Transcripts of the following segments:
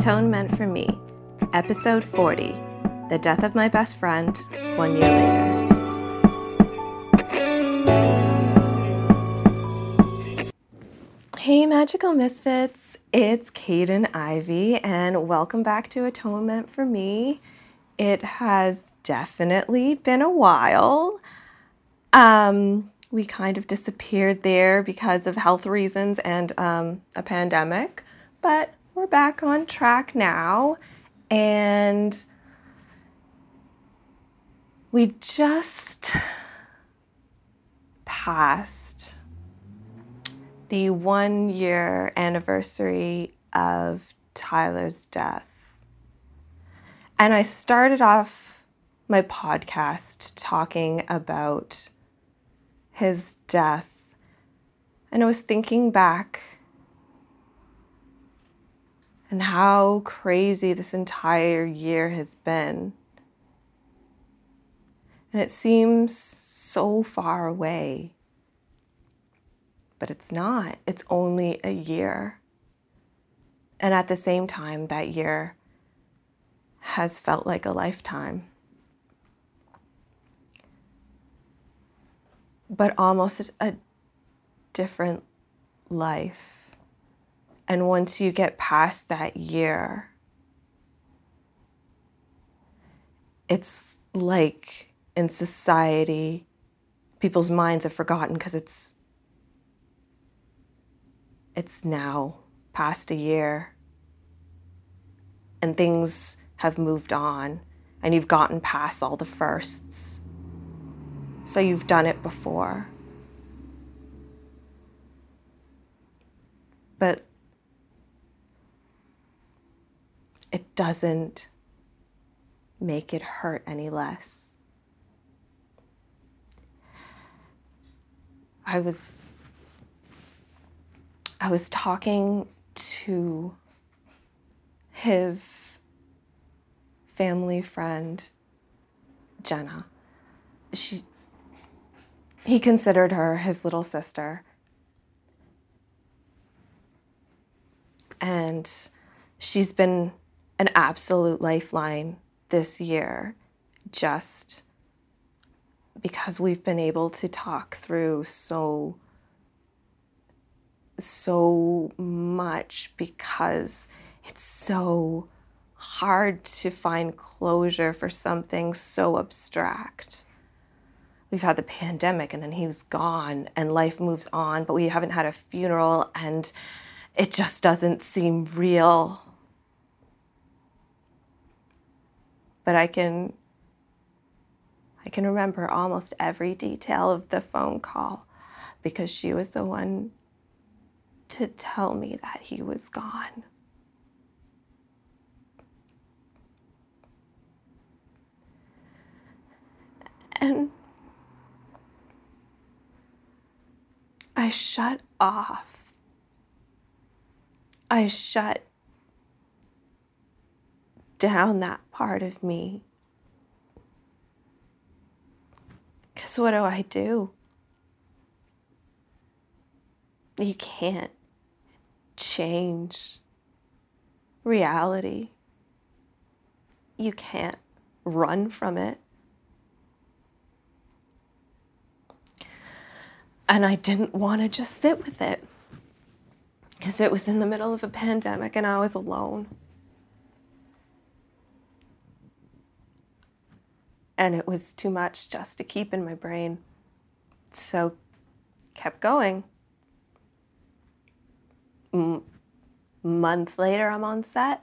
Atonement for Me, Episode 40 The Death of My Best Friend, one year later. Hey, Magical Misfits, it's Kaidain Ivy, and welcome back to Atonement for Me. It has definitely been a while. Um, we kind of disappeared there because of health reasons and um, a pandemic, but we're back on track now. And we just passed the one year anniversary of Tyler's death. And I started off my podcast talking about his death. And I was thinking back and how crazy this entire year has been. And it seems so far away. But it's not, it's only a year. And at the same time, that year has felt like a lifetime. but almost a different life. And once you get past that year, it's like in society, people's minds have forgotten because it's it's now past a year and things have moved on and you've gotten past all the firsts so you've done it before. But it doesn't make it hurt any less. I was I was talking to his family friend Jenna. She he considered her his little sister. And she's been an absolute lifeline this year, just because we've been able to talk through so so much because it's so hard to find closure for something so abstract we've had the pandemic and then he was gone and life moves on, but we haven't had a funeral and it just doesn't seem real. But I can I can remember almost every detail of the phone call because she was the one to tell me that he was gone. And I shut off. I shut down that part of me. Because what do I do? You can't change reality. You can't run from it. And I didn't want to just sit with it because it was in the middle of a pandemic and I was alone. And it was too much just to keep in my brain. So kept going. M- month later, I'm on set.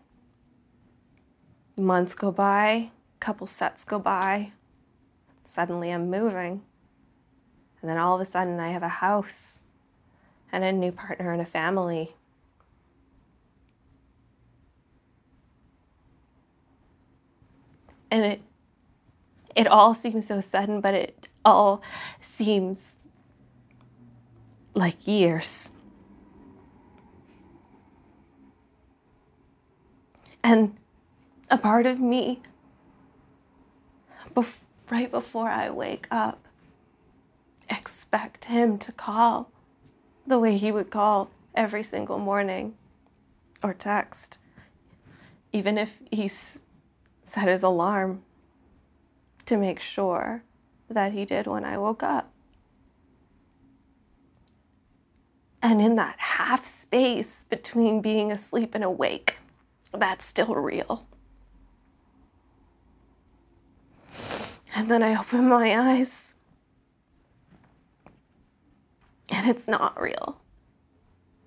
Months go by, couple sets go by. Suddenly, I'm moving. And then all of a sudden, I have a house and a new partner and a family. And it it all seems so sudden, but it all seems like years. And a part of me, bef- right before I wake up, expect him to call the way he would call every single morning or text. even if he set his alarm to make sure that he did when I woke up. And in that half space between being asleep and awake, that's still real. And then I open my eyes, and it's not real.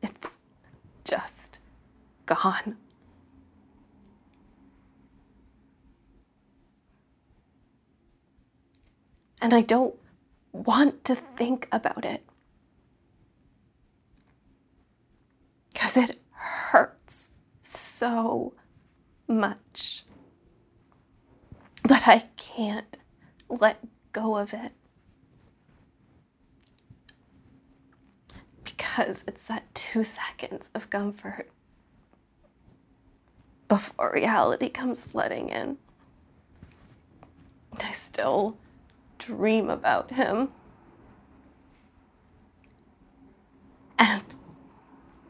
It's just gone. And I don't want to think about it. Because it hurts so much. But I can't let go of it. Because it's that two seconds of comfort before reality comes flooding in. I still dream about him. And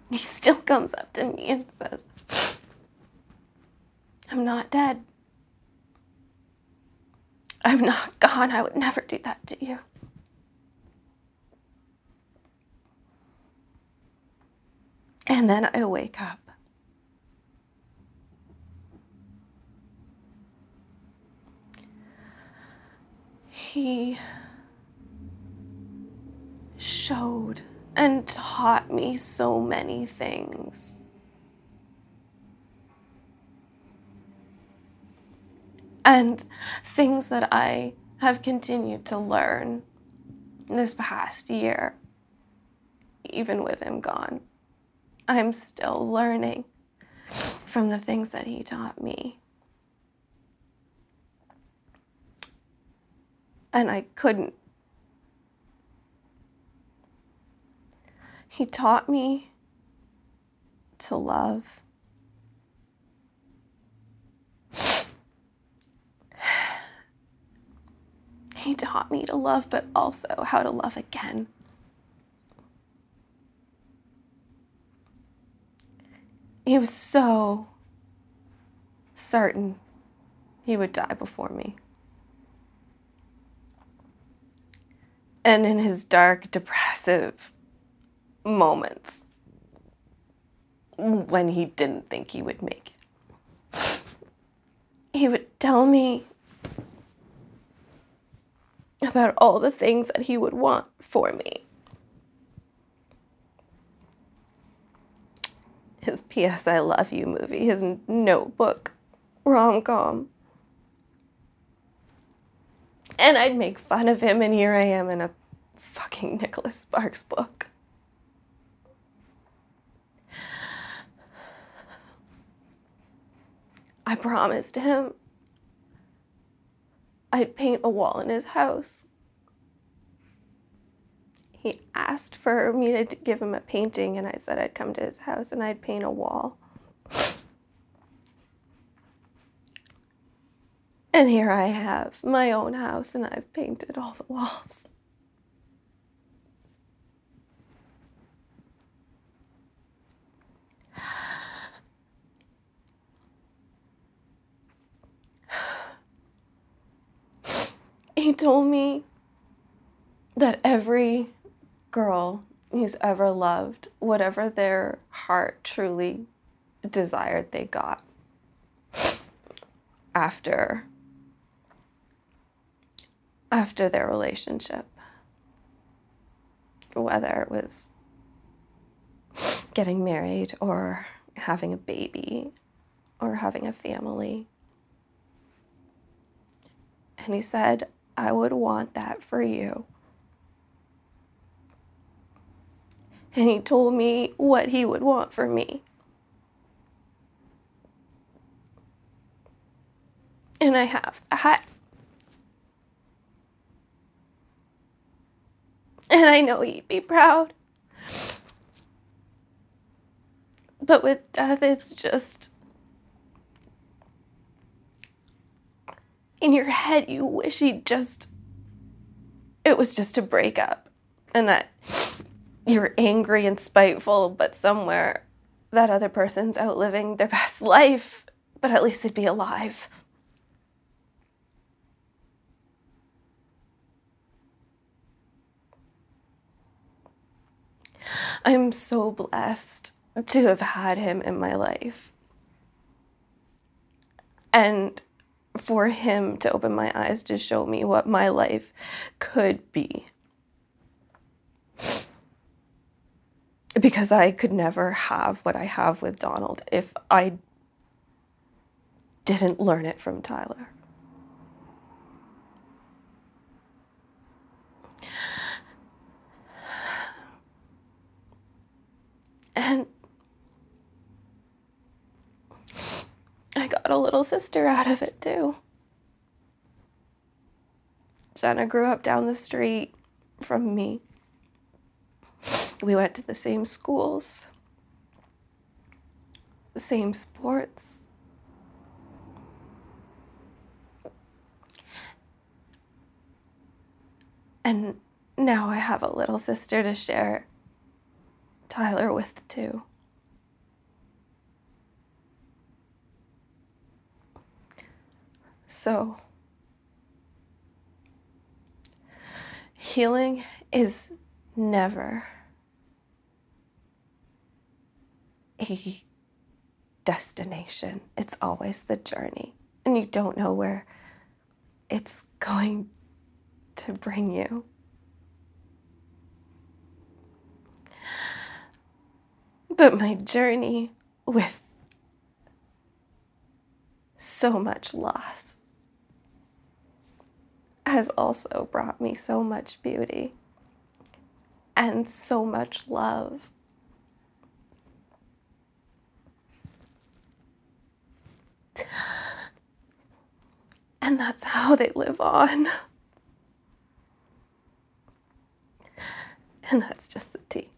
he still comes up to me and says, I'm not dead. I'm not gone. I would never do that to you. And then I wake up. He showed and taught me so many things. And things that I have continued to learn this past year, even with him gone. I'm still learning from the things that he taught me. And I couldn't. He taught me to love. He taught me to love, but also how to love again. He was so certain he would die before me. And in his dark, depressive moments, when he didn't think he would make it, he would tell me about all the things that he would want for me. His P.S. I Love You movie, his notebook rom com. And I'd make fun of him, and here I am in a fucking Nicholas Sparks book. I promised him I'd paint a wall in his house. He asked for me to give him a painting, and I said I'd come to his house and I'd paint a wall. And here I have my own house, and I've painted all the walls. Told me that every girl he's ever loved, whatever their heart truly desired, they got after after their relationship. Whether it was getting married or having a baby or having a family. And he said I would want that for you. And he told me what he would want for me. And I have that. And I know he'd be proud. But with death, it's just in your head, you wish he'd just, it was just a breakup and that you're angry and spiteful, but somewhere that other person's outliving their best life but at least they'd be alive. I'm so blessed to have had him in my life. And for him to open my eyes to show me what my life could be. Because I could never have what I have with Donald if I didn't learn it from Tyler. And I got a little sister out of it too. Jenna grew up down the street from me. We went to the same schools, the same sports. And now I have a little sister to share Tyler with too. So, healing is never a destination, it's always the journey. And you don't know where it's going to bring you. But my journey with so much loss has also brought me so much beauty and so much love. And that's how they live on. And that's just the tea.